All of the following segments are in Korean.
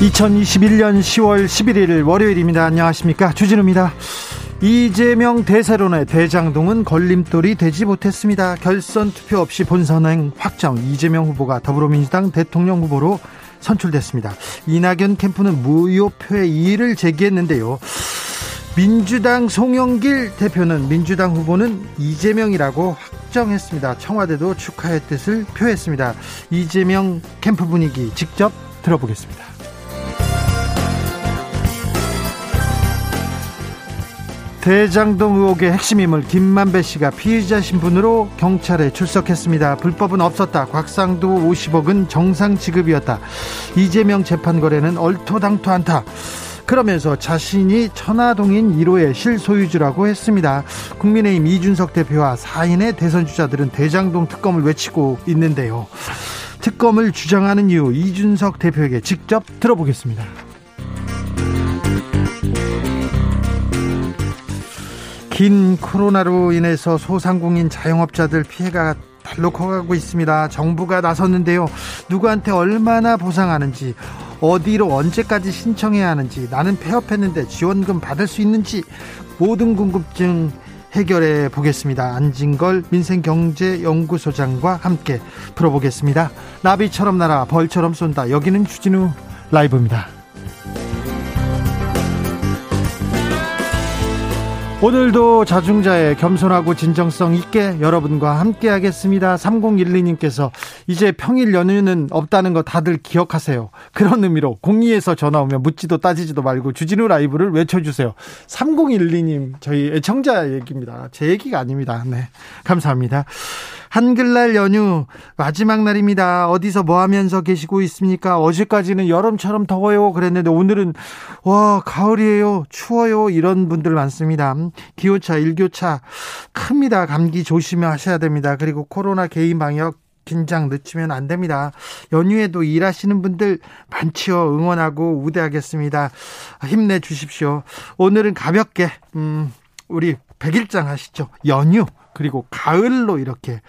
2021년 10월 11일 월요일입니다. 안녕하십니까. 주진우입니다. 이재명 대세론의 대장동은 걸림돌이 되지 못했습니다. 결선 투표 없이 본선행 확정 이재명 후보가 더불어민주당 대통령 후보로 선출됐습니다. 이낙연 캠프는 무효표의 이의를 제기했는데요. 민주당 송영길 대표는 민주당 후보는 이재명이라고 확정했습니다. 청와대도 축하의 뜻을 표했습니다. 이재명 캠프 분위기 직접 들어보겠습니다. 대장동 의혹의 핵심 인물 김만배 씨가 피의자 신분으로 경찰에 출석했습니다. 불법은 없었다. 곽상도 50억은 정상 지급이었다. 이재명 재판 거래는 얼토당토 않다. 그러면서 자신이 천화동인 1호의 실소유주라고 했습니다. 국민의힘 이준석 대표와 사인의 대선 주자들은 대장동 특검을 외치고 있는데요. 특검을 주장하는 이유 이준석 대표에게 직접 들어보겠습니다. 긴 코로나로 인해서 소상공인 자영업자들 피해가 달로 커가고 있습니다. 정부가 나섰는데요. 누구한테 얼마나 보상하는지, 어디로 언제까지 신청해야 하는지, 나는 폐업했는데 지원금 받을 수 있는지 모든 궁금증 해결해 보겠습니다. 안진걸 민생경제연구소장과 함께 풀어보겠습니다. 나비처럼 날아 벌처럼 쏜다. 여기는 주진우 라이브입니다. 오늘도 자중자의 겸손하고 진정성 있게 여러분과 함께 하겠습니다. 3012님께서 이제 평일 연휴는 없다는 거 다들 기억하세요. 그런 의미로 공리에서 전화 오면 묻지도 따지지도 말고 주진우 라이브를 외쳐주세요. 3012님 저희 애청자 얘기입니다. 제 얘기가 아닙니다. 네. 감사합니다. 한글날 연휴 마지막 날입니다. 어디서 뭐 하면서 계시고 있습니까? 어제까지는 여름처럼 더워요. 그랬는데 오늘은 와, 가을이에요. 추워요. 이런 분들 많습니다. 기호차, 일교차 큽니다. 감기 조심하셔야 됩니다. 그리고 코로나 개인 방역 긴장 늦추면 안 됩니다. 연휴에도 일하시는 분들 많지요. 응원하고 우대하겠습니다. 힘내 주십시오. 오늘은 가볍게 음 우리 백일장 하시죠. 연휴 그리고 가을로 이렇게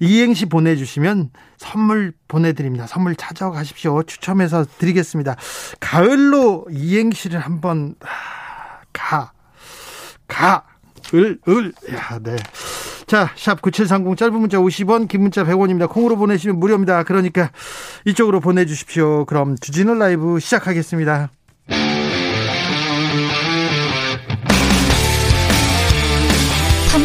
이행시 보내주시면 선물 보내드립니다. 선물 찾아가십시오. 추첨해서 드리겠습니다. 가을로 이행시를 한번 가, 가, 을, 을. 야, 네. 자, 샵 9730 짧은 문자 50원, 긴 문자 100원입니다. 콩으로 보내시면 무료입니다. 그러니까 이쪽으로 보내주십시오. 그럼 주진우 라이브 시작하겠습니다.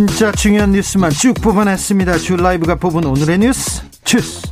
진짜 중요한 뉴스만 쭉 뽑아냈습니다. 주 라이브가 뽑은 오늘의 뉴스 주스.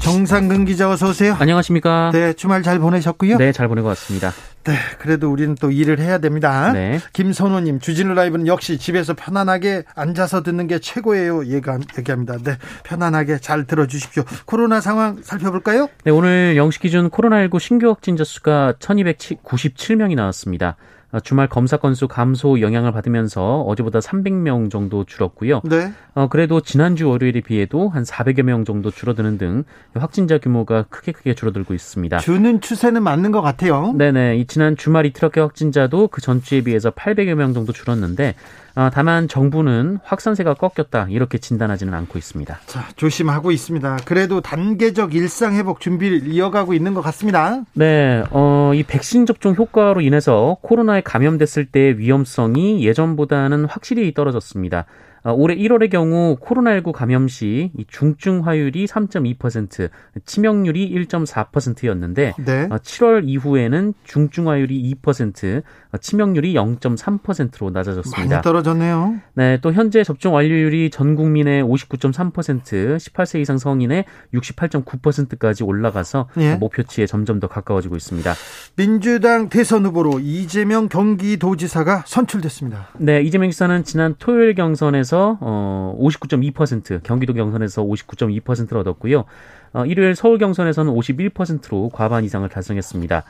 정상근 기자 어서 오세요. 안녕하십니까? 네, 주말 잘 보내셨고요. 네, 잘 보내고 왔습니다. 네, 그래도 우리는 또 일을 해야 됩니다. 네. 김선호님, 주진우 라이브는 역시 집에서 편안하게 앉아서 듣는 게 최고예요. 얘가 얘기합니다. 네, 편안하게 잘 들어주십시오. 코로나 상황 살펴볼까요? 네, 오늘 영시 기준 코로나19 신규 확진자 수가 1,297명이 나왔습니다. 아, 주말 검사 건수 감소 영향을 받으면서 어제보다 300명 정도 줄었고요. 네. 어, 그래도 지난주 월요일에 비해도 한 400여 명 정도 줄어드는 등 확진자 규모가 크게 크게 줄어들고 있습니다. 주는 추세는 맞는 것 같아요. 네네. 이 지난 주말 이틀어깨 확진자도 그 전주에 비해서 800여 명 정도 줄었는데 어, 다만 정부는 확산세가 꺾였다 이렇게 진단하지는 않고 있습니다. 자 조심하고 있습니다. 그래도 단계적 일상 회복 준비를 이어가고 있는 것 같습니다. 네, 어, 이 백신 접종 효과로 인해서 코로나에 감염됐을 때의 위험성이 예전보다는 확실히 떨어졌습니다. 어, 올해 1월의 경우 코로나19 감염 시 중증 화율이 3.2%, 치명률이 1.4%였는데 네. 7월 어, 이후에는 중증 화율이 2%, 어, 치명률이 0.3%로 낮아졌습니다. 많이 떨어졌네요. 네, 또 현재 접종 완료율이 전 국민의 59.3%, 18세 이상 성인의 68.9%까지 올라가서 예. 목표치에 점점 더 가까워지고 있습니다. 민주당 대선 후보로 이재명 경기도지사가 선출됐습니다. 네, 이재명 지사는 지난 토요일 경선에서 어 59.2%, 경기도 경선에서 59.2%를 얻었고요. 어, 일요일 서울 경선에서는 51%로 과반 이상을 달성했습니다.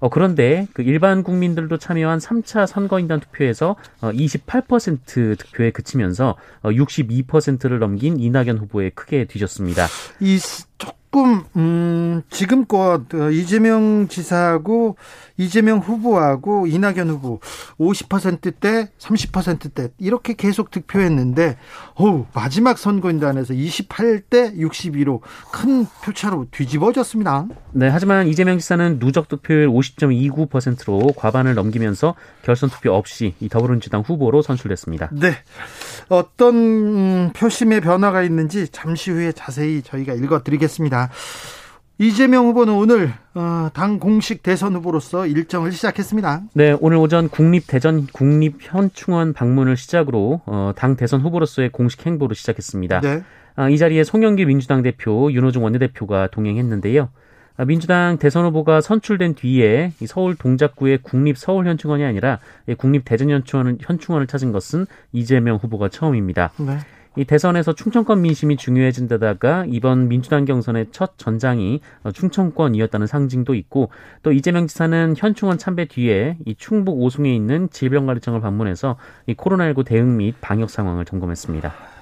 어, 그런데 그 일반 국민들도 참여한 3차 선거인단 투표에서 어, 28% 득표에 그치면서 어, 62%를 넘긴 이낙연 후보에 크게 뒤졌습니다. 이 조금 음, 지금껏 어, 이재명 지사하고 이재명 후보하고 이낙연 후보 50%대, 30%대 이렇게 계속 득표했는데 어 마지막 선거인단에서 28대 62로 큰 표차로 뒤집어졌습니다. 네, 하지만 이재명 지사는 누적 득표율 50.29%로 과반을 넘기면서 결선 투표 없이 이 더불어민주당 후보로 선출됐습니다. 네. 어떤 음, 표심의 변화가 있는지 잠시 후에 자세히 저희가 읽어 드리겠습니다. 이재명 후보는 오늘 어, 당 공식 대선 후보로서 일정을 시작했습니다. 네, 오늘 오전 국립 대전 국립 현충원 방문을 시작으로 어, 당 대선 후보로서의 공식 행보를 시작했습니다. 네. 아, 이 자리에 송영길 민주당 대표, 윤호중 원내대표가 동행했는데요. 아, 민주당 대선 후보가 선출된 뒤에 서울 동작구의 국립 서울 현충원이 아니라 국립 대전 현충원을 현충원을 찾은 것은 이재명 후보가 처음입니다. 네. 이 대선에서 충청권 민심이 중요해진 데다가 이번 민주당 경선의 첫 전장이 충청권이었다는 상징도 있고 또 이재명 지사는 현충원 참배 뒤에 이 충북 오송에 있는 질병관리청을 방문해서 이 코로나19 대응 및 방역 상황을 점검했습니다.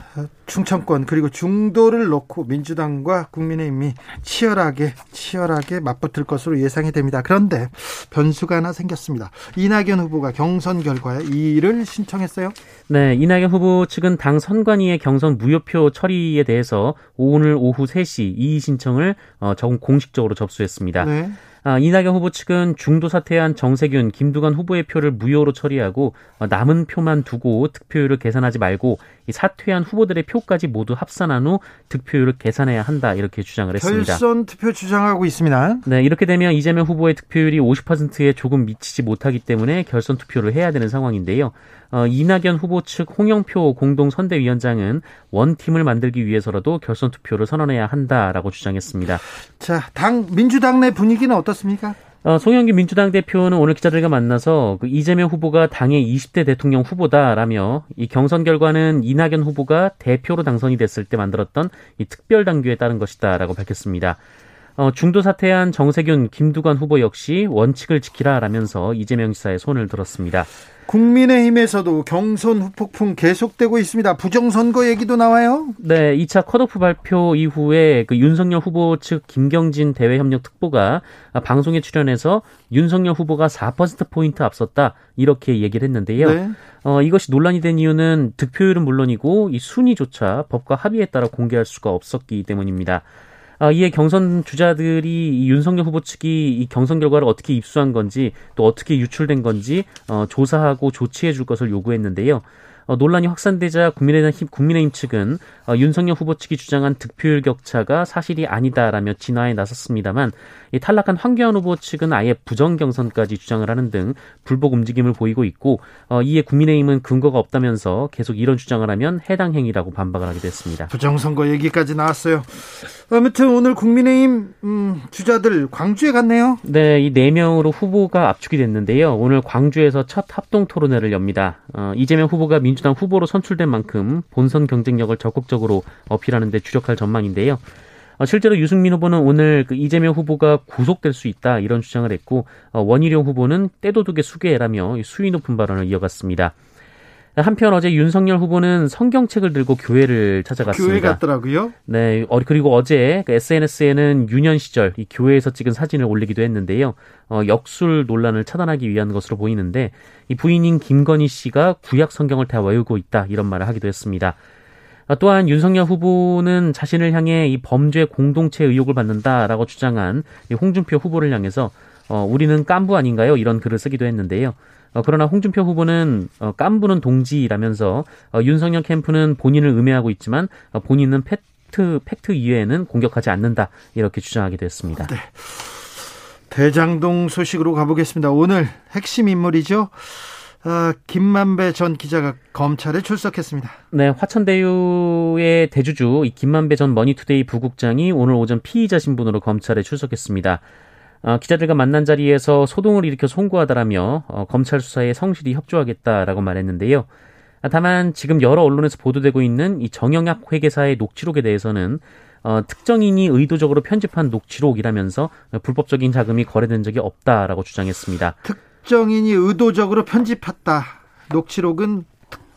충청권 그리고 중도를 놓고 민주당과 국민의힘이 치열하게 치열하게 맞붙을 것으로 예상이 됩니다. 그런데 변수가 하나 생겼습니다. 이낙연 후보가 경선 결과에 이의를 신청했어요. 네, 이낙연 후보 측은 당 선관위의 경선 무효표 처리에 대해서 오늘 오후 3시 이의 신청을 어, 공식적으로 접수했습니다. 네. 아, 이낙연 후보 측은 중도 사퇴한 정세균, 김두관 후보의 표를 무효로 처리하고 어, 남은 표만 두고 득표율을 계산하지 말고 이 사퇴한 후보들의 표까지 모두 합산한 후 득표율을 계산해야 한다 이렇게 주장을 했습니다. 결선 투표 주장하고 있습니다. 네, 이렇게 되면 이재명 후보의 득표율이 50%에 조금 미치지 못하기 때문에 결선 투표를 해야 되는 상황인데요. 어, 이낙연 후보 측 홍영표 공동 선대위원장은 원팀을 만들기 위해서라도 결선 투표를 선언해야 한다라고 주장했습니다. 자, 당 민주당 내 분위기는 어떻습니까? 어, 송영기 민주당 대표는 오늘 기자들과 만나서 그 이재명 후보가 당의 20대 대통령 후보다라며 이 경선 결과는 이낙연 후보가 대표로 당선이 됐을 때 만들었던 이 특별 당규에 따른 것이다라고 밝혔습니다. 어, 중도 사퇴한 정세균, 김두관 후보 역시 원칙을 지키라라면서 이재명 지사의 손을 들었습니다. 국민의힘에서도 경선 후폭풍 계속되고 있습니다. 부정선거 얘기도 나와요? 네, 2차 컷오프 발표 이후에 그 윤석열 후보 측 김경진 대외협력 특보가 방송에 출연해서 윤석열 후보가 4%포인트 앞섰다. 이렇게 얘기를 했는데요. 네. 어, 이것이 논란이 된 이유는 득표율은 물론이고 이 순위조차 법과 합의에 따라 공개할 수가 없었기 때문입니다. 아, 이에 경선 주자들이 윤석열 후보 측이 이 경선 결과를 어떻게 입수한 건지 또 어떻게 유출된 건지 어, 조사하고 조치해 줄 것을 요구했는데요. 어, 논란이 확산되자 국민의힘, 국민의힘 측은 어, 윤석열 후보 측이 주장한 득표율 격차가 사실이 아니다라며 진화에 나섰습니다만 이 탈락한 황교안 후보 측은 아예 부정 경선까지 주장을 하는 등 불복 움직임을 보이고 있고 어, 이에 국민의힘은 근거가 없다면서 계속 이런 주장을 하면 해당 행위라고 반박을 하게 됐습니다. 부정선거 얘기까지 나왔어요. 아무튼 오늘 국민의힘 음, 주자들 광주에 갔네요. 네, 이 네 명으로 후보가 압축이 됐는데요. 오늘 광주에서 첫 합동 토론회를 엽니다. 어, 이재명 후보가 민 주당 후보로 선출된 만큼 본선 경쟁력을 적극적으로 어필하는 데 주력할 전망인데요. 어, 실제로 유승민 후보는 오늘 그 이재명 후보가 구속될 수 있다 이런 주장을 했고 어, 원희룡 후보는 때도둑의 수계라며 수위 높은 발언을 이어갔습니다. 한편 어제 윤석열 후보는 성경책을 들고 교회를 찾아갔습니다. 교회 갔더라고요. 네, 어, 그리고 어제 그 SNS에는 유년 시절 이 교회에서 찍은 사진을 올리기도 했는데요. 어, 역술 논란을 차단하기 위한 것으로 보이는데 이 부인인 김건희 씨가 구약 성경을 다 외우고 있다 이런 말을 하기도 했습니다. 아, 또한 윤석열 후보는 자신을 향해 이 범죄 공동체 의혹을 받는다라고 주장한 홍준표 후보를 향해서 어, 우리는 깐부 아닌가요? 이런 글을 쓰기도 했는데요. 어, 그러나 홍준표 후보는 어, 깐부는 동지라면서 어, 윤석열 캠프는 본인을 음해하고 있지만 어, 본인은 팩트 팩트 이외에는 공격하지 않는다 이렇게 주장하게 됐습니다. 네. 대장동 소식으로 가보겠습니다. 오늘 핵심 인물이죠. 어, 김만배 전 기자가 검찰에 출석했습니다. 네, 화천대유의 대주주 이 김만배 전 머니투데이 부국장이 오늘 오전 피의자 신분으로 검찰에 출석했습니다. 어, 기자들과 만난 자리에서 소동을 일으켜 송구하다라며 어, 검찰 수사에 성실히 협조하겠다라고 말했는데요. 다만 지금 여러 언론에서 보도되고 있는 이 정영학 회계사의 녹취록에 대해서는 어, 특정인이 의도적으로 편집한 녹취록이라면서 불법적인 자금이 거래된 적이 없다라고 주장했습니다. 특정인이 의도적으로 편집했다. 녹취록은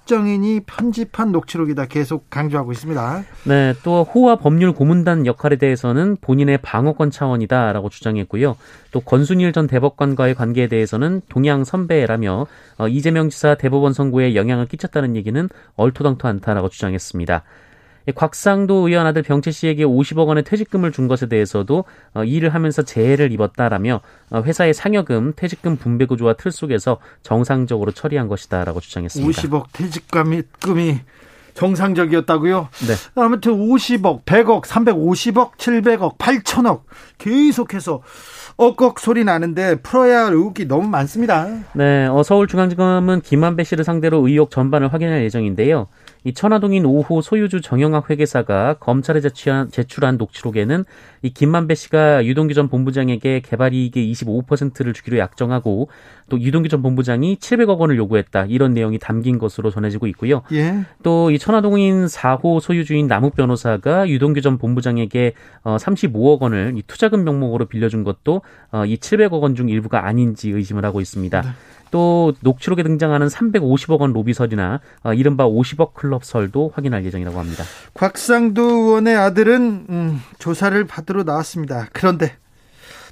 특정인이 편집한 녹취록이다 계속 강조하고 있습니다. 네, 또 호화 법률 고문단 역할에 대해서는 본인의 방어권 차원이다라고 주장했고요. 또 권순일 전 대법관과의 관계에 대해서는 동양 선배라며 어, 이재명 지사 대법원 선고에 영향을 끼쳤다는 얘기는 얼토당토 않다라고 주장했습니다. 곽상도 의원 아들 병채 씨에게 50억 원의 퇴직금을 준 것에 대해서도 어, 일을 하면서 재해를 입었다라며 어, 회사의 상여금, 퇴직금 분배 구조와 틀 속에서 정상적으로 처리한 것이다라고 주장했습니다. 50억 퇴직금이 정상적이었다고요? 네. 아무튼 50억, 100억, 350억, 700억, 8천억 계속해서 억억 소리 나는데 풀어야 할 의혹이 너무 많습니다. 네, 어, 서울중앙지검은 김한배 씨를 상대로 의혹 전반을 확인할 예정인데요. 이 천화동인 5호 소유주 정영학 회계사가 검찰에 제출한, 제출한 녹취록에는 이 김만배 씨가 유동규 전 본부장에게 개발 이익의 25%를 주기로 약정하고 또 유동규 전 본부장이 700억 원을 요구했다 이런 내용이 담긴 것으로 전해지고 있고요. 예. 또 이 천화동인 4호 소유주인 남욱 변호사가 유동규 전 본부장에게 어 35억 원을 이 투자금 명목으로 빌려준 것도 어이 700억 원 중 일부가 아닌지 의심을 하고 있습니다. 네. 또 녹취록에 등장하는 350억 원 로비설이나 어, 이른바 50억 클럽설도 확인할 예정이라고 합니다. 곽상도 의원의 아들은 음, 조사를 받으러 나왔습니다. 그런데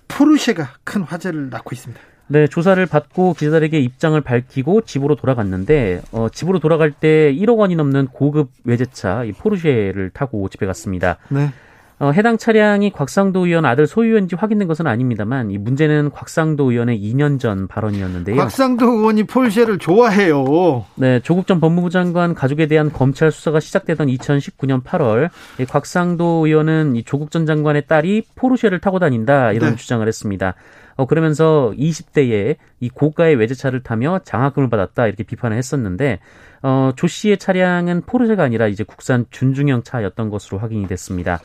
포르쉐가 큰 화제를 낳고 있습니다. 네, 조사를 받고 기자들에게 입장을 밝히고 집으로 돌아갔는데 어, 집으로 돌아갈 때 1억 원이 넘는 고급 외제차 이 포르쉐를 타고 집에 갔습니다. 네. 어, 해당 차량이 곽상도 의원 아들 소유인지 확인된 것은 아닙니다만 이 문제는 곽상도 의원의 2년 전 발언이었는데요. 곽상도 의원이 폴쉐를 좋아해요. 네, 조국 전 법무부 장관 가족에 대한 검찰 수사가 시작되던 2019년 8월 이 곽상도 의원은 이 조국 전 장관의 딸이 포르쉐를 타고 다닌다 이런 네. 주장을 했습니다. 어, 그러면서 20대에 이 고가의 외제차를 타며 장학금을 받았다 이렇게 비판을 했었는데 어, 조 씨의 차량은 포르쉐가 아니라 이제 국산 준중형 차였던 것으로 확인이 됐습니다.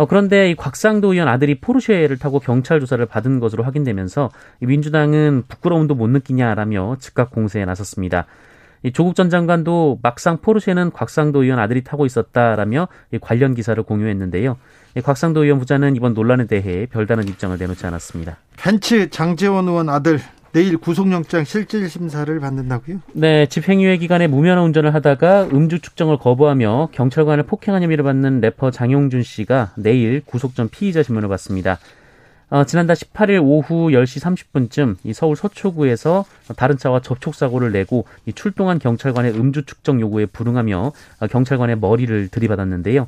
어, 그런데 이 곽상도 의원 아들이 포르쉐를 타고 경찰 조사를 받은 것으로 확인되면서 민주당은 부끄러움도 못 느끼냐라며 즉각 공세에 나섰습니다. 이 조국 전 장관도 막상 포르쉐는 곽상도 의원 아들이 타고 있었다라며 관련 기사를 공유했는데요. 곽상도 의원 부자는 이번 논란에 대해 별다른 입장을 내놓지 않았습니다. 벤츠 장재원 의원 아들 내일 구속영장 실질 심사를 받는다고요? 네, 집행유예 기간에 무면허 운전을 하다가 음주 측정을 거부하며 경찰관을 폭행한 혐의를 받는 래퍼 장용준 씨가 내일 구속 전 피의자 신문을 받습니다. 어, 지난달 18일 오후 10시 30분쯤 이 서울 서초구에서 다른 차와 접촉 사고를 내고 이 출동한 경찰관의 음주 측정 요구에 불응하며 어, 경찰관의 머리를 들이받았는데요.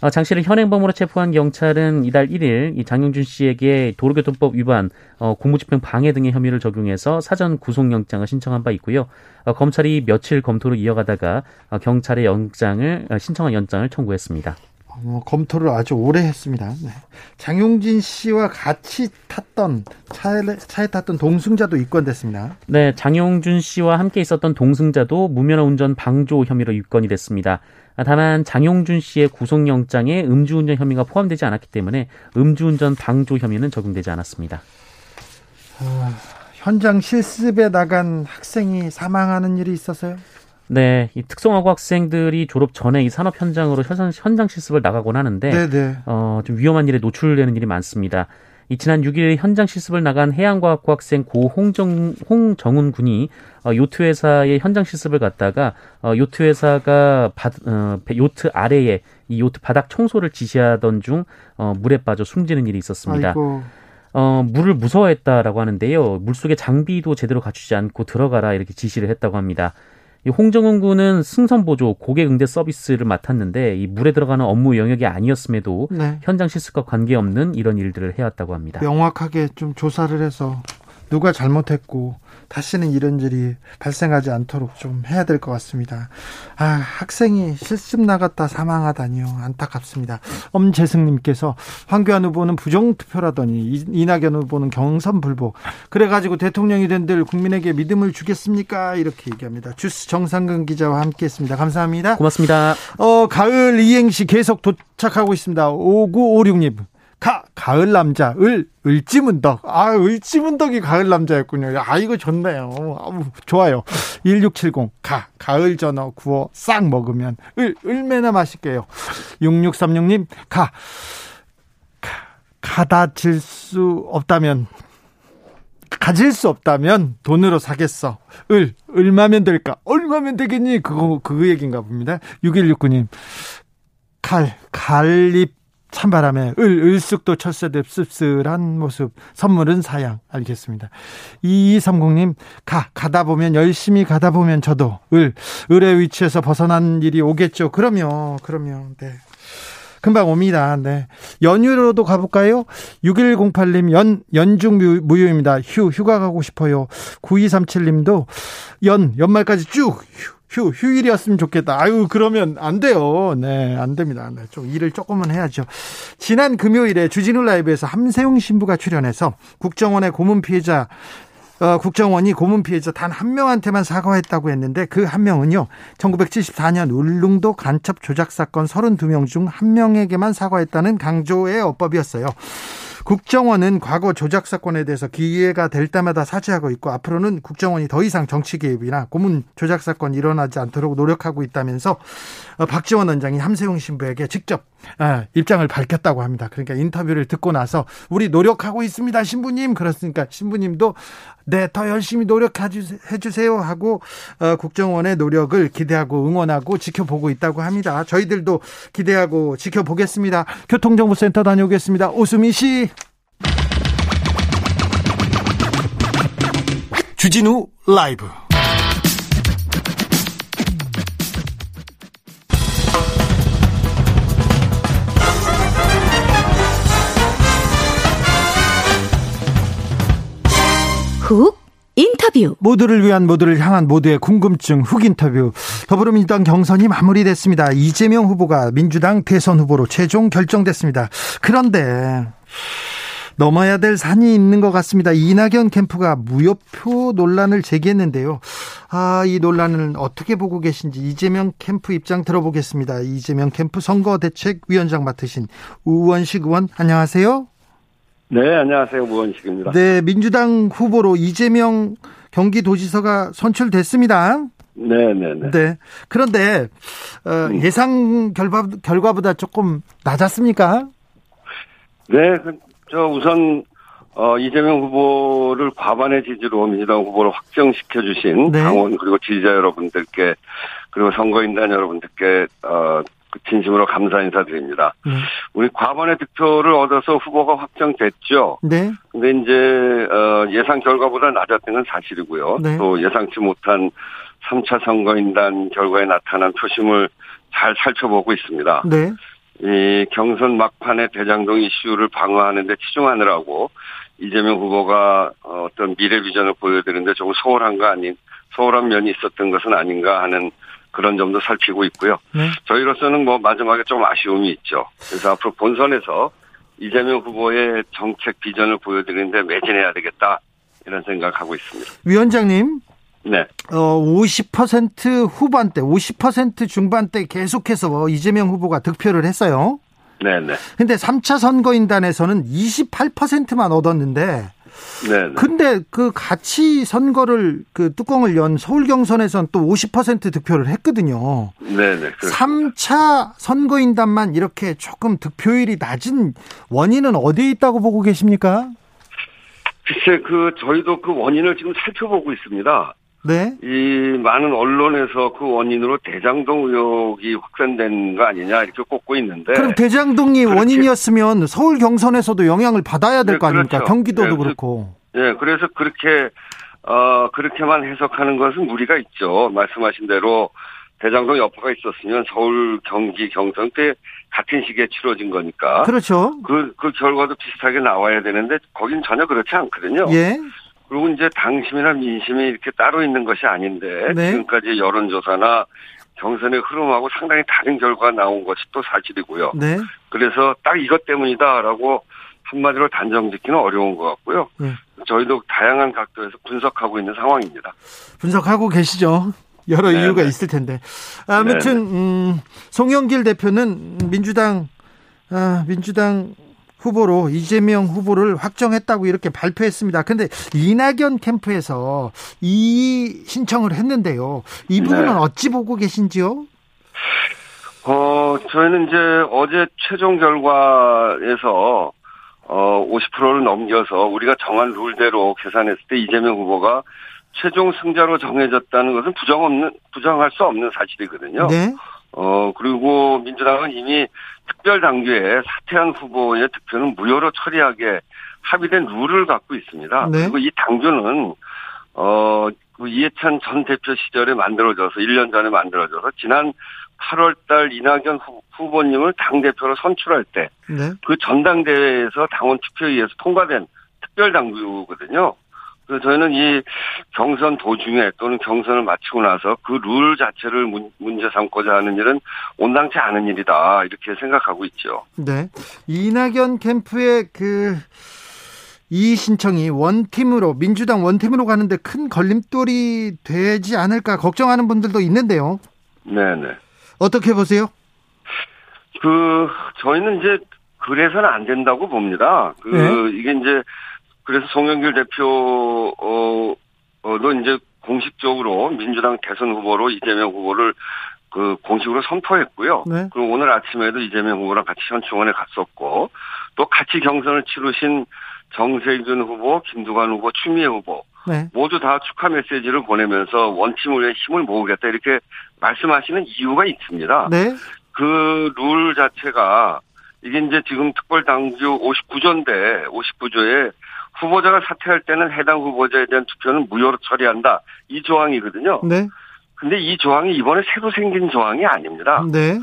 어, 장 씨를 현행범으로 체포한 경찰은 이달 1일 이 장영준 씨에게 도로교통법 위반, 어, 공무집행 방해 등의 혐의를 적용해서 사전 구속영장을 신청한 바 있고요. 어, 검찰이 며칠 검토를 이어가다가 어, 경찰의 영장을 어, 신청한 연장을 청구했습니다. 어, 검토를 아주 오래 했습니다. 네. 장용진 씨와 같이 탔던 차에, 차에 탔던 동승자도 입건됐습니다. 네, 장용준 씨와 함께 있었던 동승자도 무면허 운전 방조 혐의로 입건이 됐습니다. 다만 장용준 씨의 구속영장에 음주운전 혐의가 포함되지 않았기 때문에 음주운전 방조 혐의는 적용되지 않았습니다. 아, 현장 실습에 나간 학생이 사망하는 일이 있었어요? 네, 이 특성화고 학생들이 졸업 전에 이 산업 현장으로 현장, 현장 실습을 나가곤 하는데, 네네. 어, 좀 위험한 일에 노출되는 일이 많습니다. 이 지난 6일 현장 실습을 나간 해양과학고 학생 고 홍정, 홍정훈 군이 어, 요트 회사의 현장 실습을 갔다가 어, 요트 회사가 바, 어, 요트 아래에 이 요트 바닥 청소를 지시하던 중 어, 물에 빠져 숨지는 일이 있었습니다. 아이고. 어, 물을 무서워했다라고 하는데요. 물속에 장비도 제대로 갖추지 않고 들어가라 이렇게 지시를 했다고 합니다. 이 홍정은 군은 승선 보조 고객 응대 서비스를 맡았는데 이 물에 들어가는 업무 영역이 아니었음에도 네. 현장 실습과 관계없는 이런 일들을 해왔다고 합니다. 명확하게 좀 조사를 해서 누가 잘못했고 다시는 이런 일이 발생하지 않도록 좀 해야 될 것 같습니다. 아, 학생이 실습 나갔다 사망하다니요. 안타깝습니다. 엄재승님께서 황교안 후보는 부정투표라더니 이낙연 후보는 경선불복. 그래가지고 대통령이 된들 국민에게 믿음을 주겠습니까? 이렇게 얘기합니다. 주스 정상근 기자와 함께 했습니다. 감사합니다. 고맙습니다. 어, 가을 이행시 계속 도착하고 있습니다. 5956님. 가, 가을 남자, 을, 을지문덕. 아, 을지문덕이 가을 남자였군요. 아, 이거 좋네요. 아우, 좋아요. 1670, 가, 가을 전어 구워 싹 먹으면, 을, 얼마나 맛있게요. 6636님, 가, 가 가다 질 수 없다면, 가질 수 없다면 돈으로 사겠어. 을, 얼마면 될까? 얼마면 되겠니? 그거, 그 얘기인가 봅니다. 6169님. 칼, 갈잎 찬바람에 을, 을쑥도 철새듯 씁쓸한 모습. 선물은 사양. 알겠습니다. 2230님, 가, 가다 보면, 열심히 가다 보면 저도 을, 을의 위치에서 벗어난 일이 오겠죠. 그럼요, 그럼요. 네. 금방 옵니다. 네. 연휴로도 가볼까요? 6108님, 연, 연중 무휴입니다. 휴, 휴가 가고 싶어요. 9237님도 연, 연말까지 쭉, 휴, 휴, 휴일이었으면 좋겠다. 아유, 그러면 안 돼요. 네, 안 됩니다. 네, 좀 일을 조금은 해야죠. 지난 금요일에 주진우 라이브에서 함세웅 신부가 출연해서 국정원의 고문 피해자 어, 국정원이 고문 피해자 단 한 명한테만 사과했다고 했는데 그 한 명은요. 1974년 울릉도 간첩 조작 사건 32명 중 한 명에게만 사과했다는 강조의 어법이었어요. 국정원은 과거 조작 사건에 대해서 기회가 될 때마다 사죄하고 있고 앞으로는 국정원이 더 이상 정치 개입이나 고문 조작 사건 일어나지 않도록 노력하고 있다면서 어, 박지원 원장이 함세웅 신부에게 직접 아, 입장을 밝혔다고 합니다. 그러니까 인터뷰를 듣고 나서 우리 노력하고 있습니다, 신부님. 그렇으니까 신부님도 네, 더 열심히 노력해 주세요 하고 어, 국정원의 노력을 기대하고 응원하고 지켜보고 있다고 합니다. 저희들도 기대하고 지켜보겠습니다. 교통정보센터 다녀오겠습니다. 오수미 씨. 주진우 라이브 훅 인터뷰 모두를 위한 모두를 향한 모두의 궁금증 훅 인터뷰 더불어민주당 경선이 마무리됐습니다. 이재명 후보가 민주당 대선 후보로 최종 결정됐습니다. 그런데 넘어야 될 산이 있는 것 같습니다. 이낙연 캠프가 무효표 논란을 제기했는데요. 아, 이 논란을 어떻게 보고 계신지 이재명 캠프 입장 들어보겠습니다. 이재명 캠프 선거대책위원장 맡으신 우원식 의원 안녕하세요. 네, 안녕하세요. 무원식입니다. 네, 민주당 후보로 이재명 경기도지사가 선출됐습니다. 네, 네, 네. 네. 그런데 어, 음. 예상 결과 결과보다 조금 낮았습니까? 네, 그, 저 우선 어, 이재명 후보를 과반의 지지로 민주당 후보를 확정시켜 주신 네. 당원 그리고 지지자 여러분들께 그리고 선거인단 여러분들께 어, 그 진심으로 감사 인사드립니다. 네. 우리 과반의 득표를 얻어서 후보가 확정됐죠. 네. 근데 이제 어 예상 결과보다 낮았던 건 사실이고요. 네. 또 예상치 못한 3차 선거인단 결과에 나타난 표심을 잘 살펴보고 있습니다. 네. 이 경선 막판에 대장동 이슈를 방어하는데 치중하느라고 이재명 후보가 어떤 미래 비전을 보여드리는데 조금 소홀한 거 아닌 소홀한 면이 있었던 것은 아닌가 하는 그런 점도 살피고 있고요. 네. 저희로서는 뭐 마지막에 좀 아쉬움이 있죠. 그래서 앞으로 본선에서 이재명 후보의 정책 비전을 보여드리는데 매진해야 되겠다 이런 생각하고 있습니다. 위원장님. 네. 어, 50% 후반대, 50% 중반대 계속해서 이재명 후보가 득표를 했어요. 네네. 근데 3차 선거인단에서는 28%만 얻었는데 네. 근데 그 같이 선거를 그 뚜껑을 연 서울 경선에선 또 50% 득표를 했거든요. 네, 네. 3차 선거인단만 이렇게 조금 득표율이 낮은 원인은 어디에 있다고 보고 계십니까? 글쎄 그 저희도 그 원인을 지금 살펴보고 있습니다. 네. 이 많은 언론에서 그 원인으로 대장동 의혹이 확산된 거 아니냐 이렇게 꼽고 있는데. 그럼 대장동이 원인이었으면 서울 경선에서도 영향을 받아야 될거 네, 아닙니까? 그렇죠. 경기도도 네, 그렇고. 예, 네, 그래서 그렇게 어 그렇게만 해석하는 것은 무리가 있죠. 말씀하신 대로 대장동 여파가 있었으면 서울, 경기, 경선 때 같은 시기에 치러진 거니까. 그렇죠. 그, 그 결과도 비슷하게 나와야 되는데 거긴 전혀 그렇지 않거든요. 예. 그리고 이제 당심이나 민심이 이렇게 따로 있는 것이 아닌데 네. 지금까지 여론조사나 경선의 흐름하고 상당히 다른 결과가 나온 것이 또 사실이고요. 네. 그래서 딱 이것 때문이다라고 한마디로 단정 짓기는 어려운 것 같고요. 네. 저희도 다양한 각도에서 분석하고 있는 상황입니다. 분석하고 계시죠? 여러 네 이유가 네. 있을 텐데. 아무튼 음, 송영길 대표는 민주당 아, 민주당 후보로 이재명 후보를 확정했다고 이렇게 발표했습니다. 근데 이낙연 캠프에서 이 신청을 했는데요. 이 부분은 네. 어찌 보고 계신지요? 어, 저희는 이제 어제 최종 결과에서 어, 50%를 넘겨서 우리가 정한 룰대로 계산했을 때 이재명 후보가 최종 승자로 정해졌다는 것은 부정 없는, 부정할 수 없는 사실이거든요. 네. 어, 그리고 민주당은 이미 특별당규에 사퇴한 후보의 득표는 무효로 처리하게 합의된 룰을 갖고 있습니다. 네. 그리고 이 당규는, 어, 그 이해찬 전 대표 시절에 만들어져서, 1년 전에 만들어져서, 지난 8월 달 이낙연 후보님을 당대표로 선출할 때, 네. 그 전당대회에서 당원 투표에 의해서 통과된 특별당규거든요. 그래서 저희는 이 경선 도중에 또는 경선을 마치고 나서 그 룰 자체를 문제 삼고자 하는 일은 온당치 않은 일이다 이렇게 생각하고 있죠. 네, 이낙연 캠프의 그 이 신청이 원팀으로 민주당 원팀으로 가는데 큰 걸림돌이 되지 않을까 걱정하는 분들도 있는데요. 네, 네. 어떻게 보세요? 그 저희는 이제 그래서는 안 된다고 봅니다. 그 네. 이게 이제 그래서 송영길 대표도 이제 공식적으로 민주당 대선 후보로 이재명 후보를 그 공식으로 선포했고요. 네. 그리고 오늘 아침에도 이재명 후보랑 같이 현충원에 갔었고 또 같이 경선을 치르신 정세균 후보, 김두관 후보, 추미애 후보 네. 모두 다 축하 메시지를 보내면서 원팀을 위해 힘을 모으겠다 이렇게 말씀하시는 이유가 있습니다. 네. 그 룰 자체가 이게 이제 지금 특별당규 59조인데 59조에 후보자가 사퇴할 때는 해당 후보자에 대한 투표는 무효로 처리한다. 이 조항이거든요. 네. 근데 이 조항이 이번에 새로 생긴 조항이 아닙니다. 네.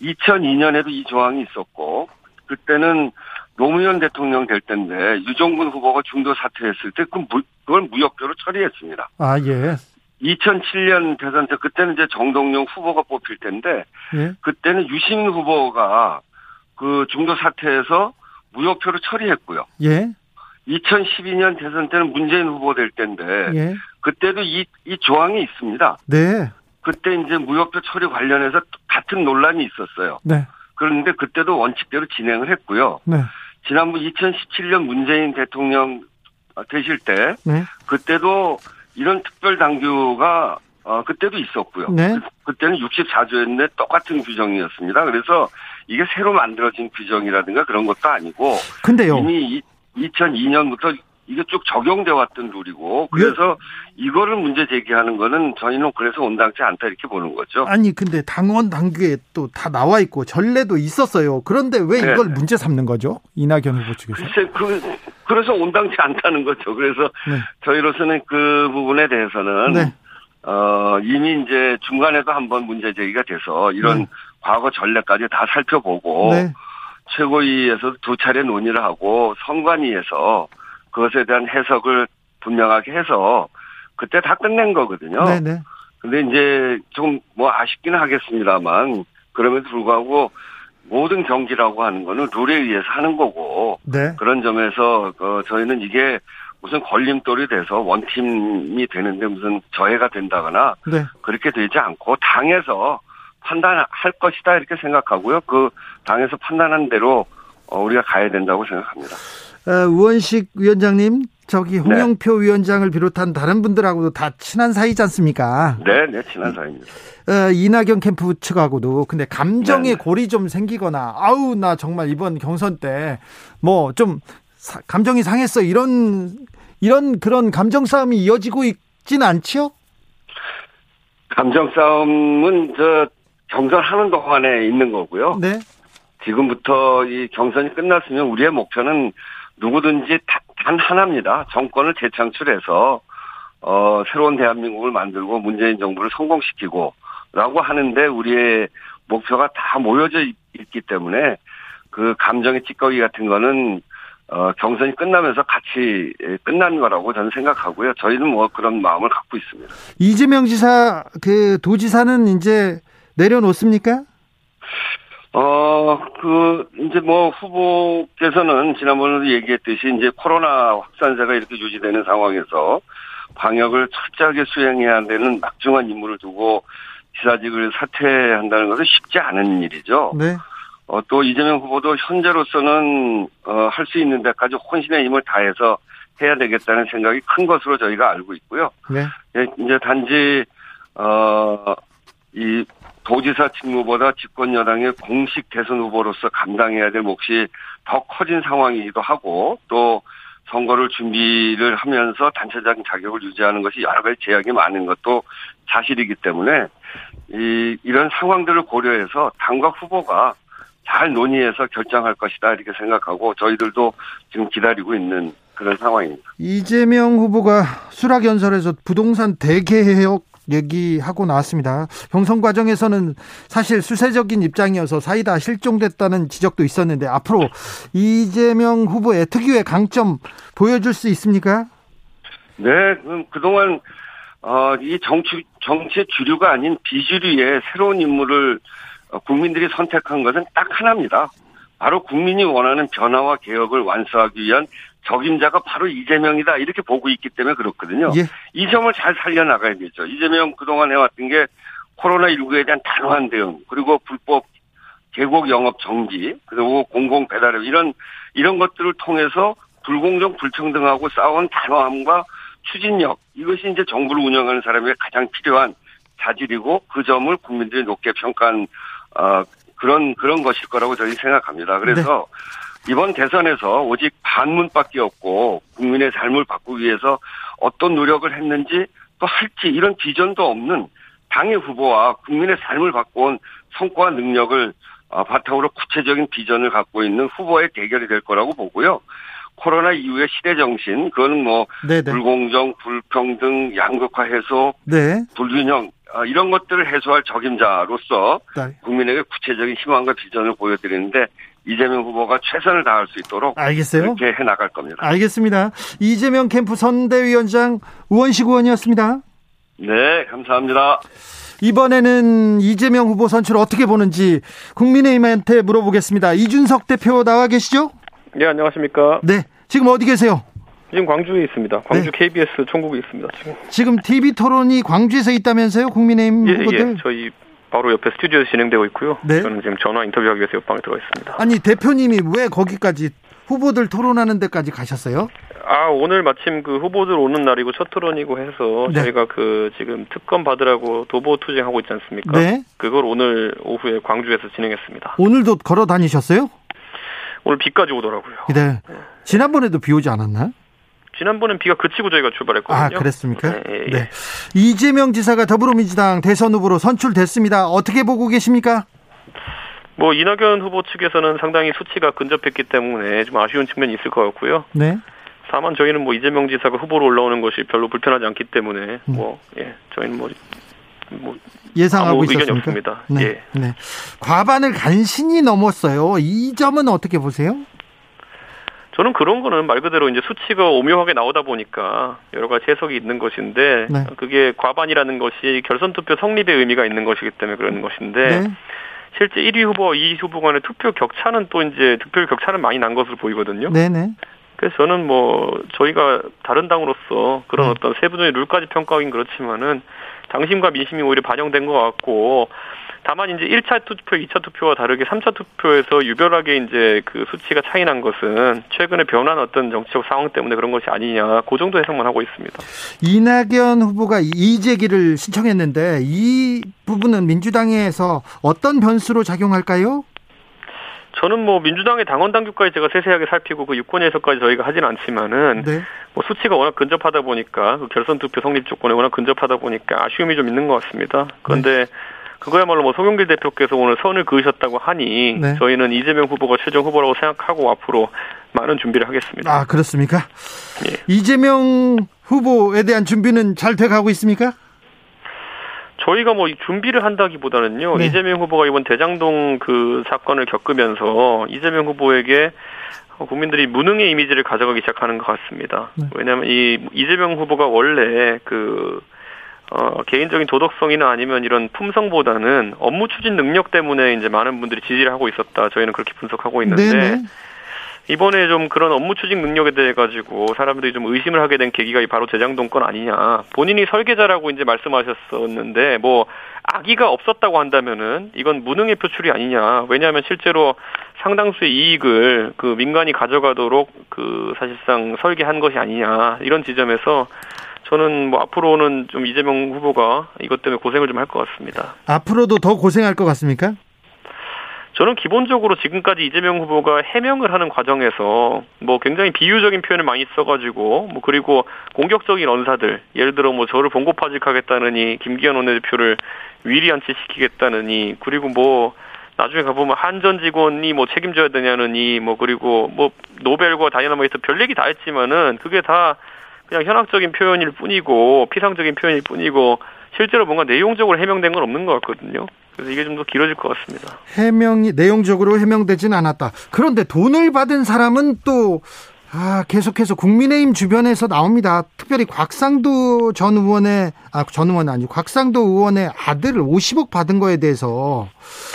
2002년에도 이 조항이 있었고 그때는 노무현 대통령 될 때인데 유종근 후보가 중도 사퇴했을 때그 그걸 무효표로 처리했습니다. 아 예. 2007년 대선 때 그때는 이제 정동영 후보가 뽑힐 텐데 예? 그때는 유시민 후보가 그 중도 사퇴해서 무효표로 처리했고요. 예. 2012년 대선 때는 문재인 후보 될 때인데 예. 그때도 이, 이 조항이 있습니다. 네. 그때 이제 무효표 처리 관련해서 같은 논란이 있었어요. 네. 그런데 그때도 원칙대로 진행을 했고요. 네. 지난번 2017년 문재인 대통령 되실 때 네. 그때도 이런 특별 당규가 어 그때도 있었고요. 네. 그 때는 64조였는데 똑같은 규정이었습니다. 그래서 이게 새로 만들어진 규정이라든가 그런 것도 아니고 근데요. 이미 2002년부터 이게 쭉 적용돼 왔던 룰이고 그래서 예. 이거를 문제 제기하는 거는 저희는 그래서 온당치 않다 이렇게 보는 거죠. 아니 근데 당원 당규에 또 다 나와 있고 전례도 있었어요. 그런데 왜 네. 이걸 네. 문제 삼는 거죠? 이낙연 후보 측에서. 글쎄 그 그래서 온당치 않다는 거죠. 그래서 네. 저희로서는 그 부분에 대해서는 네. 어 이미 이제 중간에도 한번 문제 제기가 돼서 이런 네. 과거 전례까지 다 살펴보고 네. 최고위에서 두 차례 논의를 하고 선관위에서 그것에 대한 해석을 분명하게 해서 그때 다 끝낸 거거든요. 네네. 근데 이제 좀 뭐 아쉽기는 하겠습니다만 그럼에도 불구하고 모든 경기라고 하는 거는 룰에 의해서 하는 거고 네. 그런 점에서 어, 저희는 이게 무슨 걸림돌이 돼서 원팀이 되는데 무슨 저해가 된다거나 네. 그렇게 되지 않고 당에서 판단할 것이다 이렇게 생각하고요. 그 당에서 판단한 대로 어, 우리가 가야 된다고 생각합니다. 어, 우원식 위원장님, 저기 네. 홍영표 네. 위원장을 비롯한 다른 분들하고도 다 친한 사이지 않습니까? 네, 네, 친한 사이입니다. 어, 이낙연 캠프 측하고도 근데 감정의 네. 골이 좀 생기거나 아우 나 정말 이번 경선 때 뭐 좀 감정이 상했어 이런 이런 그런 감정 싸움이 이어지고 있지는 않지요? 감정 싸움은 저 경선하는 동안에 있는 거고요. 네. 지금부터 이 경선이 끝났으면 우리의 목표는 누구든지 단 하나입니다. 정권을 재창출해서 어 새로운 대한민국을 만들고 문재인 정부를 성공시키고 라고 하는데 우리의 목표가 다 모여져 있기 때문에 그 감정의 찌꺼기 같은 거는 어, 경선이 끝나면서 같이 끝난 거라고 저는 생각하고요. 저희는 뭐 그런 마음을 갖고 있습니다. 이재명 지사 그 도지사는 이제 내려놓습니까? 어, 그, 이제 뭐 후보께서는 지난번에도 얘기했듯이 이제 코로나 확산세가 이렇게 유지되는 상황에서 방역을 철저하게 수행해야 되는 막중한 임무를 두고 지사직을 사퇴한다는 것은 쉽지 않은 일이죠. 네. 어, 또 이재명 후보도 현재로서는 어, 할 수 있는 데까지 혼신의 힘을 다해서 해야 되겠다는 생각이 큰 것으로 저희가 알고 있고요. 네. 예, 이제 단지 어, 이 도지사 직무보다 집권 여당의 공식 대선 후보로서 감당해야 될 몫이 더 커진 상황이기도 하고 또 선거를 준비를 하면서 단체적인 자격을 유지하는 것이 여러 가지 제약이 많은 것도 사실이기 때문에 이 이런 상황들을 고려해서 당과 후보가 잘 논의해서 결정할 것이다 이렇게 생각하고 저희들도 지금 기다리고 있는 그런 상황입니다. 이재명 후보가 수락연설에서 부동산 대개혁 얘기하고 나왔습니다. 경선 과정에서는 사실 수세적인 입장이어서 사이다 실종됐다는 지적도 있었는데 앞으로 이재명 후보의 특유의 강점 보여줄 수 있습니까? 네, 그동안 어, 이 정치 정치의 주류가 아닌 비주류의 새로운 인물을 어, 국민들이 선택한 것은 딱 하나입니다. 바로 국민이 원하는 변화와 개혁을 완수하기 위한 적임자가 바로 이재명이다 이렇게 보고 있기 때문에 그렇거든요. 예. 이 점을 잘 살려나가야겠죠. 이재명 그동안 해왔던 게 코로나19에 대한 단호한 대응 그리고 불법 계곡 영업 정지 그리고 공공 배달앱 이런 이런 것들을 통해서 불공정 불평등하고 싸운 단호함과 추진력 이것이 이제 정부를 운영하는 사람의 가장 필요한 자질이고 그 점을 국민들이 높게 평가한 어, 그런 그런 것일 거라고 저희 생각합니다. 그래서 네. 이번 대선에서 오직 반문밖에 없고 국민의 삶을 바꾸기 위해서 어떤 노력을 했는지 또 할지 이런 비전도 없는 당의 후보와 국민의 삶을 바꿔온 성과와 능력을 어, 바탕으로 구체적인 비전을 갖고 있는 후보의 대결이 될 거라고 보고요. 코로나 이후의 시대 정신, 그거는 뭐 네네. 불공정, 불평등, 양극화 해소, 네. 불균형 어, 이런 것들을 해소할 적임자로서 네. 국민에게 구체적인 희망과 비전을 보여드리는데 이재명 후보가 최선을 다할 수 있도록 알겠어요. 그렇게 해 나갈 겁니다. 알겠습니다. 이재명 캠프 선대위원장 우원식 의원이었습니다. 네, 감사합니다. 이번에는 이재명 후보 선출 어떻게 보는지 국민의힘한테 물어보겠습니다. 이준석 대표 나와 계시죠? 네, 안녕하십니까? 네, 지금 어디 계세요? 지금 광주에 있습니다. 광주 네. KBS 총국에 있습니다. 지금. 지금 TV 토론이 광주에서 있다면서요? 국민의힘 예, 후보들? 예. 저희 바로 옆에 스튜디오에서 진행되고 있고요. 네. 저는 지금 전화 인터뷰하기 위해서 옆방에 들어가 있습니다. 아니 대표님이 왜 거기까지 후보들 토론하는 데까지 가셨어요? 아 오늘 마침 그 후보들 오는 날이고 첫 토론이고 해서 네. 저희가 그 지금 특검 받으라고 도보 투쟁하고 있지 않습니까? 네. 그걸 오늘 오후에 광주에서 진행했습니다. 오늘도 걸어 다니셨어요? 오늘 비까지 오더라고요. 네. 네. 지난번에도 비 오지 않았나? 지난번엔 비가 그치고 저희가 출발했거든요. 아, 그랬습니까? 네, 예, 예. 네. 이재명 지사가 더불어민주당 대선 후보로 선출됐습니다. 어떻게 보고 계십니까? 뭐 이낙연 후보 측에서는 상당히 수치가 근접했기 때문에 좀 아쉬운 측면이 있을 것 같고요. 네. 다만 저희는 뭐 이재명 지사가 후보로 올라오는 것이 별로 불편하지 않기 때문에 음. 뭐 예, 저희는 뭐, 뭐 예상하고 있었습니다. 네. 예. 네. 과반을 간신히 넘었어요. 이 점은 어떻게 보세요? 저는 그런 거는 말 그대로 이제 수치가 오묘하게 나오다 보니까 여러 가지 해석이 있는 것인데 네. 그게 과반이라는 것이 결선 투표 성립의 의미가 있는 것이기 때문에 그런 것인데 네. 실제 1위 후보, 2위 후보 간의 투표 격차는 또 이제 득표 격차는 많이 난 것으로 보이거든요. 네네. 그래서 저는 뭐 저희가 다른 당으로서 그런 네. 어떤 세부적인 룰까지 평가하긴 그렇지만은 당심과 민심이 오히려 반영된 것 같고 다만 이제 1차 투표, 2차 투표와 다르게 3차 투표에서 유별하게 이제 그 수치가 차이 난 것은 최근에 변한 어떤 정치적 상황 때문에 그런 것이 아니냐. 그 정도 해석만 하고 있습니다. 이낙연 후보가 이재기를 신청했는데 이 부분은 민주당에서 어떤 변수로 작용할까요? 저는 뭐 민주당의 당원 당규까지 제가 세세하게 살피고 그 유권 해석까지 저희가 하진 않지만은 네. 뭐 수치가 워낙 근접하다 보니까 그 결선 투표 성립 조건에 워낙 근접하다 보니까 아쉬움이 좀 있는 것 같습니다. 그런데 네. 그거야말로 뭐 송영길 대표께서 오늘 선을 그으셨다고 하니 네. 저희는 이재명 후보가 최종 후보라고 생각하고 앞으로 많은 준비를 하겠습니다. 아 그렇습니까? 예. 이재명 후보에 대한 준비는 잘 돼가고 있습니까? 저희가 뭐 준비를 한다기보다는요 네. 이재명 후보가 이번 대장동 그 사건을 겪으면서 이재명 후보에게 국민들이 무능의 이미지를 가져가기 시작하는 것 같습니다. 네. 왜냐하면 이 이재명 후보가 원래 그 어, 개인적인 도덕성이나 아니면 이런 품성보다는 업무 추진 능력 때문에 이제 많은 분들이 지지를 하고 있었다. 저희는 그렇게 분석하고 있는데 네네. 이번에 좀 그런 업무 추진 능력에 대해 가지고 사람들이 좀 의심을 하게 된 계기가 바로 재장동 건 아니냐. 본인이 설계자라고 이제 말씀하셨었는데 뭐 악의가 없었다고 한다면은 이건 무능의 표출이 아니냐. 왜냐하면 실제로 상당수의 이익을 그 민간이 가져가도록 그 사실상 설계한 것이 아니냐. 이런 지점에서 저는 뭐 앞으로는 좀 이재명 후보가 이것 때문에 고생을 좀 할 것 같습니다. 앞으로도 더 고생할 것 같습니까? 저는 기본적으로 지금까지 이재명 후보가 해명을 하는 과정에서 뭐 굉장히 비유적인 표현을 많이 써가지고 뭐 그리고 공격적인 언사들 예를 들어 뭐 저를 봉고파직하겠다느니 김기현 원내대표를 위리안치시키겠다느니 그리고 뭐 나중에 가보면 한전 직원이 뭐 책임져야 되냐느니 뭐 그리고 뭐 노벨과 다이나마이트 별 얘기 다 했지만은 그게 다 그냥 현학적인 표현일 뿐이고 피상적인 표현일 뿐이고 실제로 뭔가 내용적으로 해명된 건 없는 것 같거든요. 그래서 이게 좀 더 길어질 것 같습니다. 해명이 내용적으로 해명되진 않았다. 그런데 돈을 받은 사람은 또 아, 계속해서 국민의힘 주변에서 나옵니다. 특별히 곽상도 전 의원의 아, 전 의원 아니고 곽상도 의원의 아들을 50억 받은 거에 대해서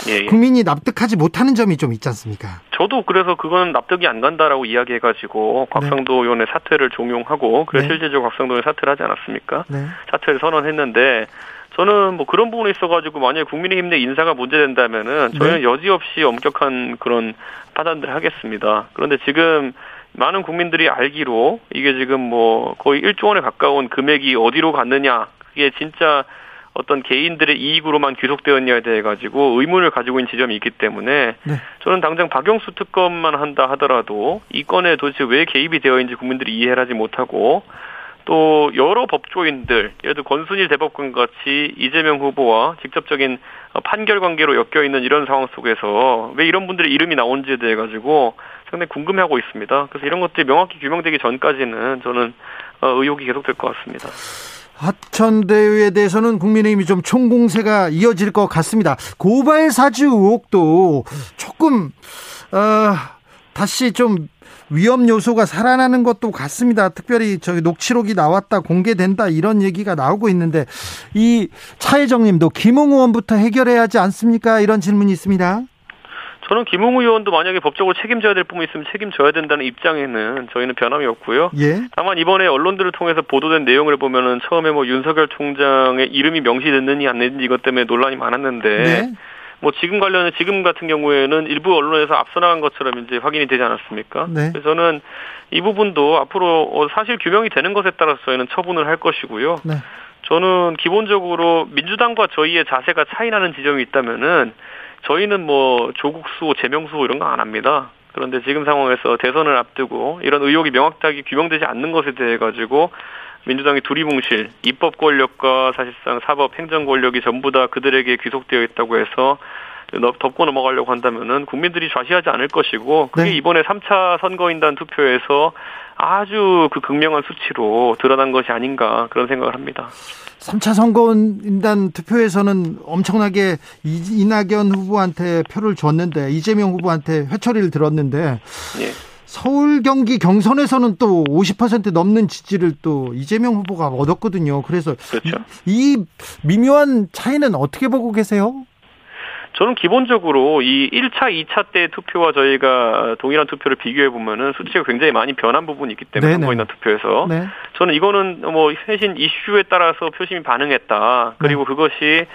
예, 예. 국민이 납득하지 못하는 점이 좀 있지 않습니까? 저도 그래서 그건 납득이 안 간다라고 이야기해 가지고 곽상도 네. 의원의 사퇴를 종용하고 그래서 네. 실제적으로 곽상도 의원 사퇴를 하지 않았습니까? 네. 사퇴를 선언했는데 저는 뭐 그런 부분에 있어가지고 만약에 국민의힘 내 인사가 문제된다면은 저희는 네. 여지없이 엄격한 그런 판단들을 하겠습니다. 그런데 지금 많은 국민들이 알기로 이게 지금 뭐 거의 1조 원에 가까운 금액이 어디로 갔느냐 그게 진짜 어떤 개인들의 이익으로만 귀속되었냐에 대해 가지고 의문을 가지고 있는 지점이 있기 때문에 네. 저는 당장 박영수 특검만 한다 하더라도 이 건에 도대체 왜 개입이 되어 있는지 국민들이 이해를 하지 못하고 또 여러 법조인들 예를 들어 권순일 대법관 같이 이재명 후보와 직접적인 판결 관계로 엮여 있는 이런 상황 속에서 왜 이런 분들의 이름이 나온지에 대해 가지고 상당히 궁금해하고 있습니다. 그래서 이런 것들이 명확히 규명되기 전까지는 저는 어, 의혹이 계속될 것 같습니다. 하천대유에 대해서는 국민의힘이 좀 총공세가 이어질 것 같습니다. 고발 사주 의혹도 조금 어, 다시 좀 위험 요소가 살아나는 것도 같습니다. 특별히 저기 녹취록이 나왔다 공개된다 이런 얘기가 나오고 있는데 이 차혜정님도 김웅 의원부터 해결해야 하지 않습니까? 이런 질문이 있습니다. 저는 김웅 의원도 만약에 법적으로 책임져야 될 부분이 있으면 책임져야 된다는 입장에는 저희는 변함이 없고요. 예. 다만 이번에 언론들을 통해서 보도된 내용을 보면은 처음에 뭐 윤석열 총장의 이름이 명시됐느냐 안 됐는지 이것 때문에 논란이 많았는데 네. 뭐 지금 관련해 지금 같은 경우에는 일부 언론에서 앞서 나간 것처럼 이제 확인이 되지 않았습니까? 네. 그래서 저는 이 부분도 앞으로 어, 사실 규명이 되는 것에 따라서 저희는 처분을 할 것이고요. 네. 저는 기본적으로 민주당과 저희의 자세가 차이 나는 지점이 있다면은 저희는 뭐 조국 수호, 제명 수호 이런 거 안 합니다. 그런데 지금 상황에서 대선을 앞두고 이런 의혹이 명확하게 규명되지 않는 것에 대해 가지고 민주당이 두리뭉실 입법 권력과 사실상 사법 행정 권력이 전부 다 그들에게 귀속되어 있다고 해서 덮고 넘어가려고 한다면은 국민들이 좌시하지 않을 것이고 그게 네. 이번에 3차 선거인단 투표에서 아주 그 극명한 수치로 드러난 것이 아닌가 그런 생각을 합니다. 3차 선거인단 투표에서는 엄청나게 이낙연 후보한테 표를 줬는데 이재명 후보한테 회초리를 들었는데 예. 서울 경기 경선에서는 또 50% 넘는 지지를 또 이재명 후보가 얻었거든요. 그래서 그렇죠. 이, 이 미묘한 차이는 어떻게 보고 계세요? 저는 기본적으로 이 1차, 2차 때 투표와 저희가 동일한 투표를 비교해 보면은 수치가 굉장히 많이 변한 부분이 있기 때문에 선거인단 투표에서 네. 저는 이거는 뭐 최신 이슈에 따라서 표심이 반응했다. 그리고 네. 그것이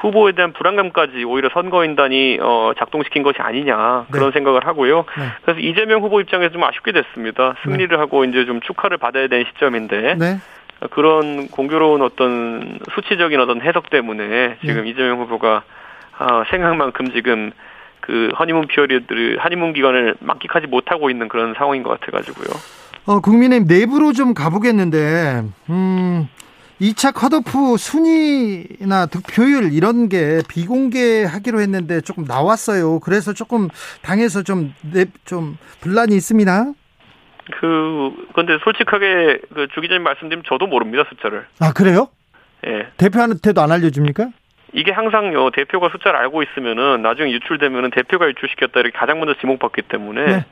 후보에 대한 불안감까지 오히려 선거인단이 어, 작동시킨 것이 아니냐 그런 네. 생각을 하고요. 네. 그래서 이재명 후보 입장에서 좀 아쉽게 됐습니다. 승리를 네. 하고 이제 좀 축하를 받아야 되는 시점인데 네. 그런 공교로운 어떤 수치적인 어떤 해석 때문에 지금 네. 이재명 후보가 어, 생각만큼 지금 그 허니문 피어리드를 허니문 기간을 만끽하지 못하고 있는 그런 상황인 것 같아가지고요. 어, 국민의힘 내부로 좀 가보겠는데, 음, 2차 컷오프 순위나 득표율 이런 게 비공개하기로 했는데 조금 나왔어요. 그래서 조금 당에서 좀, 좀 분란이 있습니다. 그, 근데 솔직하게 그 주기자님 말씀드리면 저도 모릅니다, 숫자를. 아, 그래요? 예. 대표한테도 안 알려줍니까? 이게 항상요 대표가 숫자를 알고 있으면은 나중에 유출되면은 대표가 유출시켰다 이렇게 가장 먼저 지목받기 때문에 네.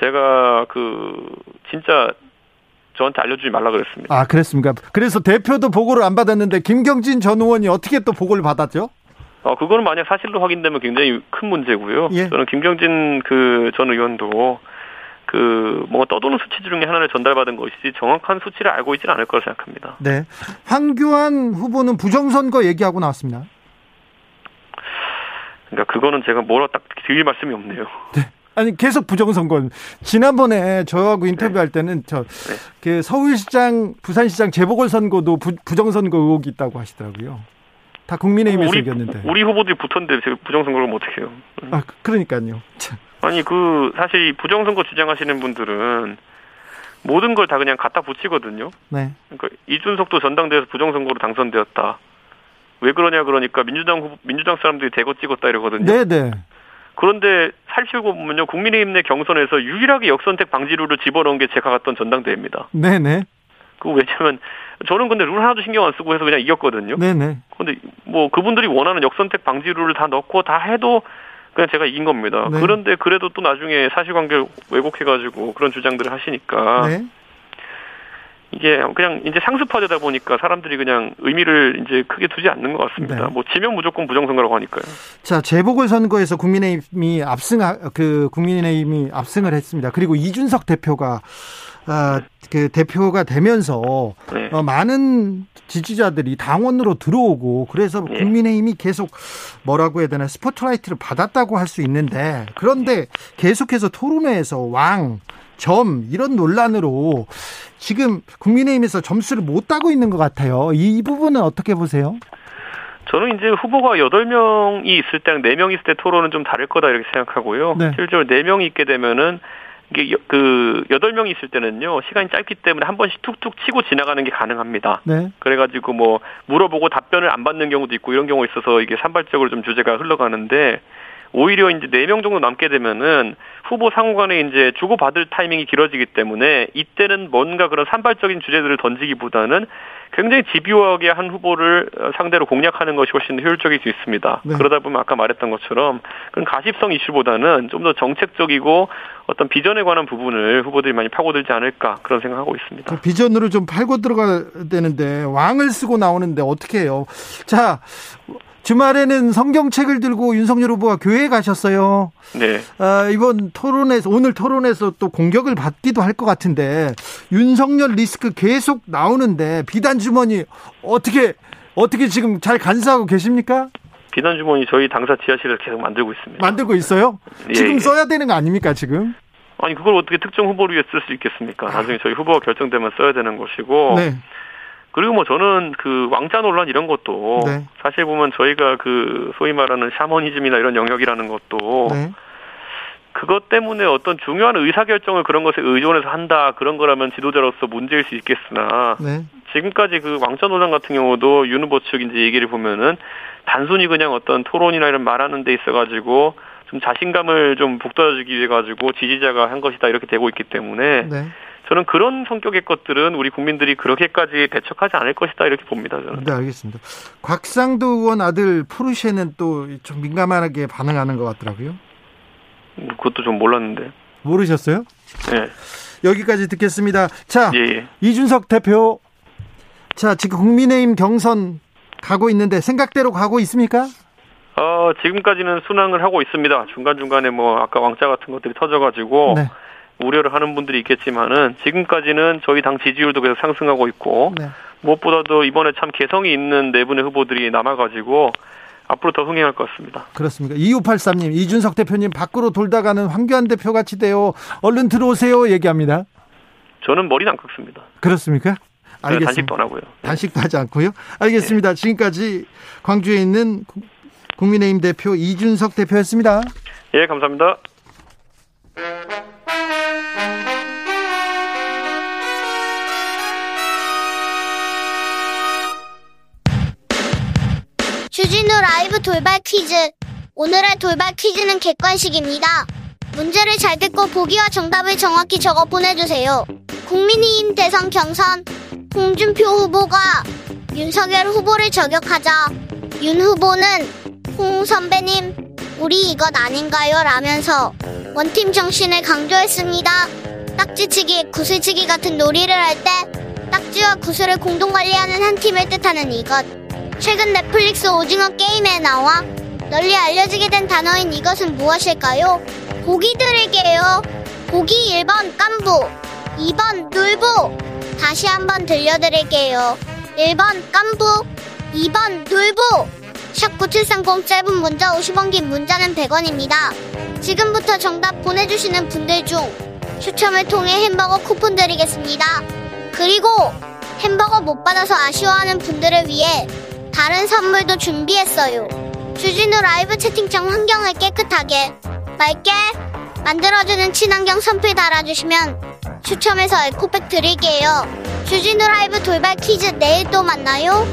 제가 그 진짜 저한테 알려주지 말라 그랬습니다. 아 그랬습니까? 그래서 대표도 보고를 안 받았는데 김경진 전 의원이 어떻게 또 보고를 받았죠? 어 그거는 만약 사실로 확인되면 굉장히 큰 문제고요. 예. 저는 김경진 그 전 의원도 그 뭔가 떠도는 수치 중에 하나를 전달받은 것이지 정확한 수치를 알고 있지는 않을 거라 생각합니다. 네. 황교안 후보는 부정선거 얘기하고 나왔습니다. 그러니까 그거는 제가 뭐라 딱 드릴 말씀이 없네요. 네. 아니 계속 부정선거. 지난번에 저하고 인터뷰할 네. 때는 저그 네. 서울시장, 부산시장 재보궐 선거도 부, 정선거 의혹이 있다고 하시더라고요. 다 국민의힘에서 우리, 이겼는데. 우리 후보들이 붙었는데 부정선거를 뭐 어떻게 해요? 아, 그러니까요. 아니 그 사실 부정선거 주장하시는 분들은 모든 걸 다 그냥 갖다 붙이거든요. 네. 그러니까 이준석도 전당대회에서 부정선거로 당선되었다. 왜 그러냐 그러니까 민주당 후보, 민주당 사람들이 대거 찍었다 이러거든요. 네, 네. 그런데 살피고 보면요 국민의힘 내 경선에서 유일하게 역선택 방지룰을 집어넣은 게 제가 갔던 전당대회입니다. 네네. 네. 그 왜냐면 저는 근데 룰 하나도 신경 안 쓰고 해서 그냥 이겼거든요. 네네. 네. 근데 뭐 그분들이 원하는 역선택 방지룰을 다 넣고 다 해도 그냥 제가 이긴 겁니다. 네. 그런데 그래도 또 나중에 사실관계를 왜곡해가지고 그런 주장들을 하시니까 네. 이게 그냥 이제 상습화되다 보니까 사람들이 그냥 의미를 이제 크게 두지 않는 것 같습니다. 네. 뭐 지면 무조건 부정선거라고 하니까요. 자 재보궐 선거에서 국민의힘이 압승 그 국민의힘이 압승을 했습니다. 그리고 이준석 대표가 아, 그 대표가 되면서 네. 어, 많은 지지자들이 당원으로 들어오고 그래서 네. 국민의힘이 계속 뭐라고 해야 되나 스포트라이트를 받았다고 할 수 있는데 그런데 계속해서 토론회에서 왕, 점 이런 논란으로 지금 국민의힘에서 점수를 못 따고 있는 것 같아요. 이 부분은 어떻게 보세요? 저는 이제 후보가 8명이 있을 때랑 4명 있을 때 토론은 좀 다를 거다 이렇게 생각하고요. 네. 실제로 4명이 있게 되면은 이게 그 여덟 명이 있을 때는요 시간이 짧기 때문에 한 번씩 툭툭 치고 지나가는 게 가능합니다. 네. 그래가지고 뭐 물어보고 답변을 안 받는 경우도 있고 이런 경우 있어서 이게 산발적으로 좀 주제가 흘러가는데 오히려 이제 네 명 정도 남게 되면은 후보 상호 간에 이제 주고받을 타이밍이 길어지기 때문에 이때는 뭔가 그런 산발적인 주제들을 던지기보다는 굉장히 집요하게 한 후보를 상대로 공략하는 것이 훨씬 효율적일 수 있습니다. 네. 그러다 보면 아까 말했던 것처럼 그런 가십성 이슈보다는 좀 더 정책적이고 어떤 비전에 관한 부분을 후보들이 많이 파고들지 않을까 그런 생각하고 있습니다. 그 비전으로 좀 팔고 들어가야 되는데 왕을 쓰고 나오는데 어떻게 해요? 자, 주말에는 성경책을 들고 윤석열 후보가 교회에 가셨어요. 네. 아, 이번 토론에서 오늘 토론에서 또 공격을 받기도 할 것 같은데 윤석열 리스크 계속 나오는데 비단 주머니 어떻게 어떻게 지금 잘 간사하고 계십니까? 비단 주머니 저희 당사 지하실을 계속 만들고 있습니다. 만들고 있어요? 예, 지금 예. 써야 되는 거 아닙니까 지금? 아니 그걸 어떻게 특정 후보를 위해 쓸 수 있겠습니까? 나중에 저희 후보가 결정되면 써야 되는 것이고. 네. 그리고 뭐 저는 그 왕자 논란 이런 것도 네. 사실 보면 저희가 그 소위 말하는 샤머니즘이나 이런 영역이라는 것도 네. 그것 때문에 어떤 중요한 의사결정을 그런 것에 의존해서 한다 그런 거라면 지도자로서 문제일 수 있겠으나 네. 지금까지 그 왕자 논란 같은 경우도 윤 후보 측 이제 얘기를 보면은 단순히 그냥 어떤 토론이나 이런 말하는 데 있어 가지고 좀 자신감을 좀 북돋아주기 위해 가지고 지지자가 한 것이다 이렇게 되고 있기 때문에 네. 저는 그런 성격의 것들은 우리 국민들이 그렇게까지 대척하지 않을 것이다 이렇게 봅니다. 저는. 네, 알겠습니다. 곽상도 의원 아들 포르쉐는 또 좀 민감하게 반응하는 것 같더라고요. 그것도 좀 몰랐는데. 모르셨어요? 네. 여기까지 듣겠습니다. 자, 예, 예. 이준석 대표. 자, 지금 국민의힘 경선 가고 있는데 생각대로 가고 있습니까? 어, 지금까지는 순항을 하고 있습니다. 중간중간에 뭐 아까 왕자 같은 것들이 터져가지고 네. 우려를 하는 분들이 있겠지만은 지금까지는 저희 당 지지율도 계속 상승하고 있고 네. 무엇보다도 이번에 참 개성이 있는 네 분의 후보들이 남아가지고 앞으로 더 흥행할 것 같습니다. 그렇습니까? 2583님, 이준석 대표님 밖으로 돌다가는 황교안 대표 같이 돼요. 얼른 들어오세요. 얘기합니다. 저는 머리는 안 깎습니다. 그렇습니까? 알겠습니다. 단식도 안 하고요. 단식도 하지 않고요. 알겠습니다. 네. 지금까지 광주에 있는 국민의힘 대표 이준석 대표였습니다. 예, 감사합니다. 주진우 라이브 돌발 퀴즈. 오늘의 돌발 퀴즈는 객관식입니다. 문제를 잘 듣고 보기와 정답을 정확히 적어 보내주세요. 국민의힘 대선 경선 홍준표 후보가 윤석열 후보를 저격하자 윤 후보는 홍 선배님 우리 이것 아닌가요? 라면서 원팀 정신을 강조했습니다. 딱지치기, 구슬치기 같은 놀이를 할 때 딱지와 구슬을 공동 관리하는 한 팀을 뜻하는 이것. 최근 넷플릭스 오징어 게임에 나와 널리 알려지게 된 단어인 이것은 무엇일까요? 보기 드릴게요. 보기 1번 깐부, 2번 놀부. 다시 한번 들려드릴게요. 1번 깐부, 2번 놀부. 샵9730 짧은 문자 50원 긴 문자는 100원입니다. 지금부터 정답 보내주시는 분들 중 추첨을 통해 햄버거 쿠폰 드리겠습니다. 그리고 햄버거 못 받아서 아쉬워하는 분들을 위해 다른 선물도 준비했어요. 주진우 라이브 채팅창 환경을 깨끗하게 맑게 만들어주는 친환경 선풀 달아주시면 추첨해서 에코백 드릴게요. 주진우 라이브 돌발 퀴즈 내일 또 만나요.